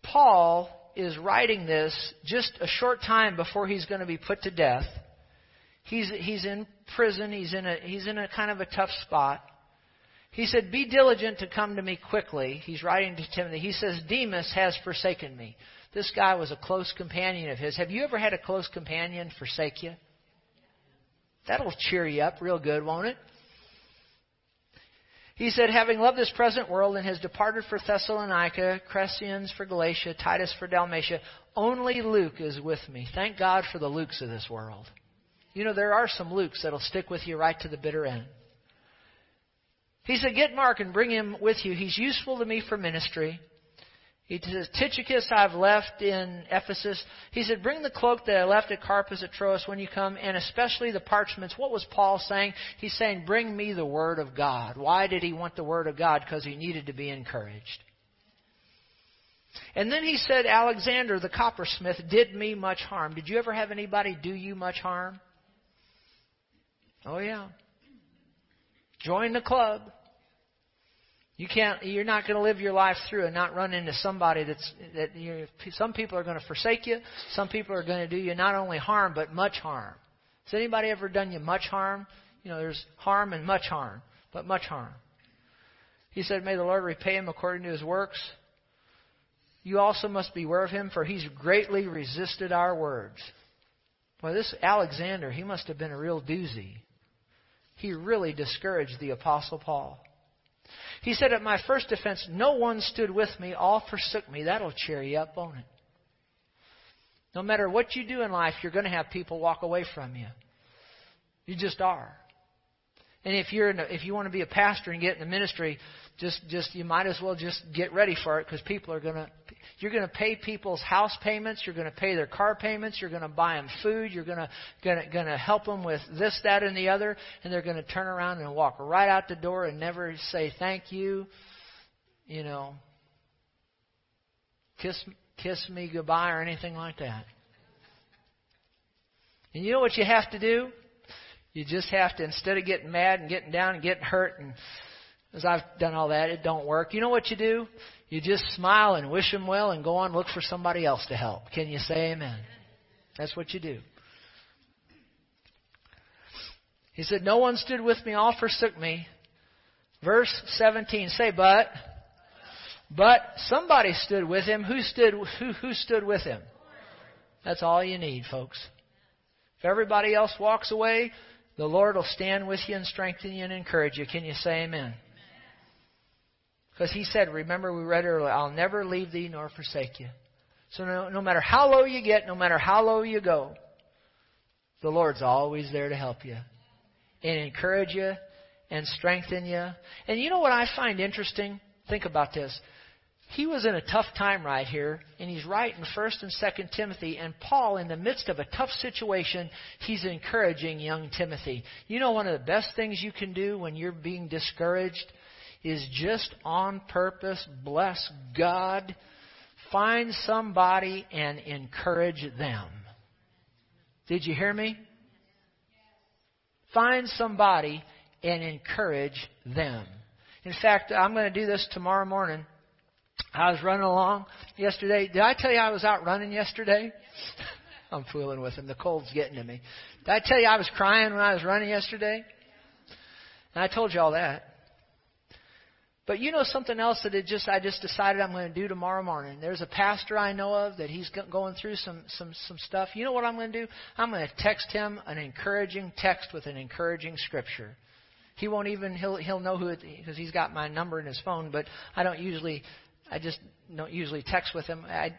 Paul is writing this just a short time before he's going to be put to death. He's, he's in prison. He's in, a, he's in a kind of a tough spot. He said, Be diligent to come to me quickly. He's writing to Timothy. He says, Demas has forsaken me. This guy was a close companion of his. Have you ever had a close companion forsake you? That'll cheer you up real good, won't it? He said, having loved this present world and has departed for Thessalonica, Crescens for Galatia, Titus for Dalmatia, only Luke is with me. Thank God for the Lukes of this world. You know, there are some Lukes that'll stick with you right to the bitter end. He said, Get Mark and bring him with you. He's useful to me for ministry. He says, Tychicus I've left in Ephesus. He said, Bring the cloak that I left at Carpus at Troas when you come, and especially the parchments. What was Paul saying? He's saying, Bring me the Word of God. Why did he want the Word of God? Because he needed to be encouraged. And then he said, Alexander the coppersmith did me much harm. Did you ever have anybody do you much harm? Oh, yeah. Join the club. You can't. You're not going to live your life through and not run into somebody that's that. You, some people are going to forsake you. Some people are going to do you not only harm but much harm. Has anybody ever done you much harm? You know, there's harm and much harm, but much harm. He said, "May the Lord repay him according to his works." You also must beware of him, for he's greatly resisted our words. Well, this Alexander, he must have been a real doozy he really discouraged the Apostle Paul. He said, At my first defense, no one stood with me, all forsook me. That'll cheer you up, won't it? No matter what you do in life, you're going to have people walk away from you. You just are. And if you're in a, if you want to be a pastor and get in the ministry, just just you might as well just get ready for it because people are going to you're going to pay people's house payments, you're going to pay their car payments, you're going to buy them food, you're going to going to, going to help them with this that and the other and they're going to turn around and walk right out the door and never say thank you, you know, kiss kiss me goodbye or anything like that. And you know what you have to do? You just have to instead of getting mad and getting down and getting hurt and as I've done all that, it don't work. You know what you do? You just smile and wish them well and go on look for somebody else to help. Can you say amen? That's what you do. He said, No one stood with me, all forsook me. Verse 17, say, but. But somebody stood with him. Who stood, who, who stood with him? That's all you need, folks. If everybody else walks away, the Lord will stand with you and strengthen you and encourage you. Can you say amen? Because he said, remember we read earlier, I'll never leave thee nor forsake you. So no, no matter how low you get, no matter how low you go, the Lord's always there to help you and encourage you and strengthen you. And you know what I find interesting? Think about this. He was in a tough time right here, and he's writing First and Second Timothy. And Paul, in the midst of a tough situation, he's encouraging young Timothy. You know, one of the best things you can do when you're being discouraged is just on purpose bless God, find somebody and encourage them. Did you hear me? Find somebody and encourage them. In fact, I'm going to do this tomorrow morning. I was running along yesterday. Did I tell you I was out running yesterday? I'm fooling with him. The cold's getting to me. Did I tell you I was crying when I was running yesterday? And I told you all that. But you know something else that it just I just decided I'm going to do tomorrow morning. There's a pastor I know of that he's going through some some some stuff. You know what I'm going to do? I'm going to text him an encouraging text with an encouraging scripture. He won't even he'll he'll know who it because he's got my number in his phone. But I don't usually I just don't usually text with him. I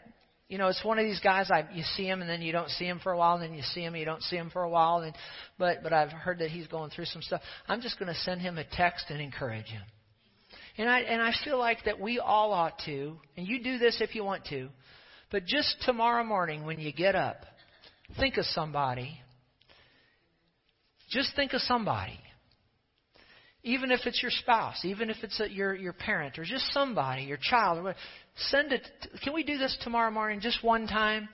you know, it's one of these guys. I you see him and then you don't see him for a while, and then you see him, and you don't see him for a while. And but but I've heard that he's going through some stuff. I'm just going to send him a text and encourage him. And I, and I feel like that we all ought to, and you do this if you want to, but just tomorrow morning when you get up, think of somebody. Just think of somebody. Even if it's your spouse, even if it's a, your, your parent, or just somebody, your child. Or Send it. Can we do this tomorrow morning just one time?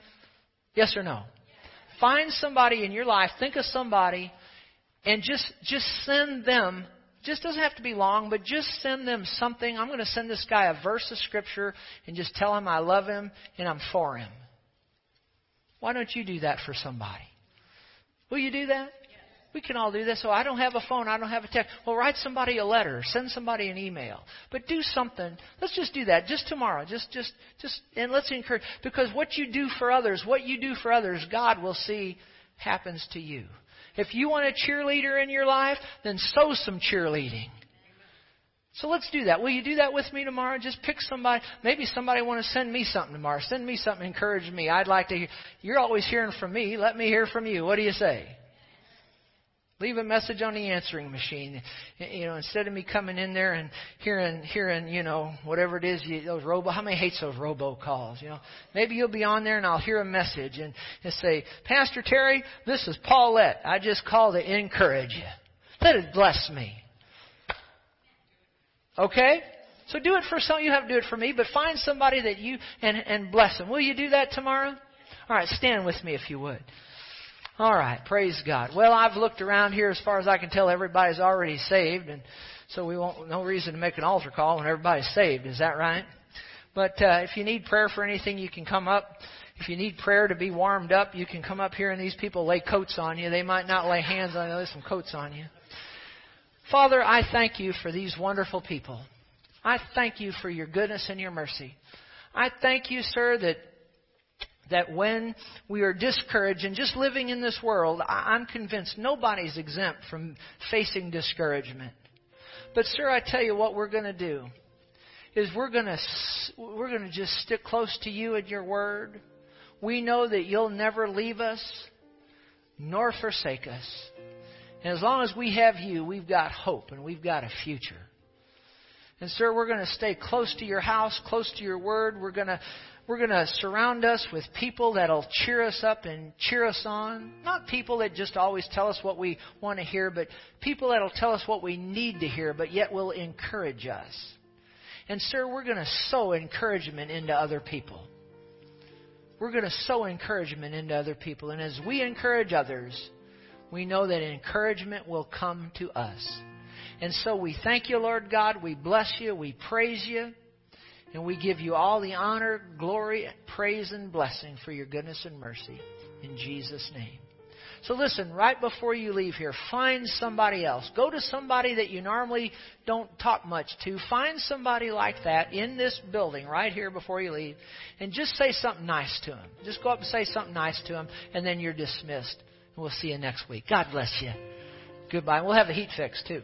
Yes or no? Find somebody in your life, think of somebody, and just, just send them just doesn't have to be long, but just send them something. I'm going to send this guy a verse of Scripture and just tell him I love him and I'm for him. Why don't you do that for somebody? Will you do that? We can all do this. So I don't have a phone. I don't have a text. Well, write somebody a letter. Send somebody an email. But do something. Let's just do that. Just tomorrow. Just, just, just, and let's encourage. Because what you do for others, what you do for others, God will see happens to you. If you want a cheerleader in your life, then sow some cheerleading. So let's do that. Will you do that with me tomorrow? Just pick somebody. Maybe somebody want to send me something tomorrow. Send me something, encourage me. I'd like to hear. You're always hearing from me. Let me hear from you. What do you say? Leave a message on the answering machine. You know, instead of me coming in there and hearing, hearing, you know, whatever it is, you, those robo. How many hates those robo calls? You know, maybe you'll be on there and I'll hear a message and, and say, Pastor Terry, this is Paulette. I just called to encourage you. Let it bless me. Okay? So do it for some. You have to do it for me, but find somebody that you and and bless them. Will you do that tomorrow? All right, stand with me if you would. All right, praise God. Well, I've looked around here as far as I can tell. Everybody's already saved, and so we won't no reason to make an altar call when everybody's saved. Is that right? But uh, if you need prayer for anything, you can come up. If you need prayer to be warmed up, you can come up here, and these people lay coats on you. They might not lay hands on you, lay some coats on you. Father, I thank you for these wonderful people. I thank you for your goodness and your mercy. I thank you, sir, that that when we are discouraged and just living in this world, I'm convinced nobody's exempt from facing discouragement. But sir, I tell you what we're going to do is we're going to we're going to just stick close to you and your word. We know that you'll never leave us nor forsake us. And as long as we have you, we've got hope and we've got a future. And sir, we're going to stay close to your house, close to your word. We're going to we're going to surround us with people that'll cheer us up and cheer us on. Not people that just always tell us what we want to hear, but people that'll tell us what we need to hear, but yet will encourage us. And, sir, we're going to sow encouragement into other people. We're going to sow encouragement into other people. And as we encourage others, we know that encouragement will come to us. And so we thank you, Lord God. We bless you. We praise you. And we give you all the honor, glory, praise, and blessing for your goodness and mercy. In Jesus' name. So listen, right before you leave here, find somebody else. Go to somebody that you normally don't talk much to. Find somebody like that in this building right here before you leave and just say something nice to them. Just go up and say something nice to them and then you're dismissed. And we'll see you next week. God bless you. Goodbye. We'll have the heat fixed too.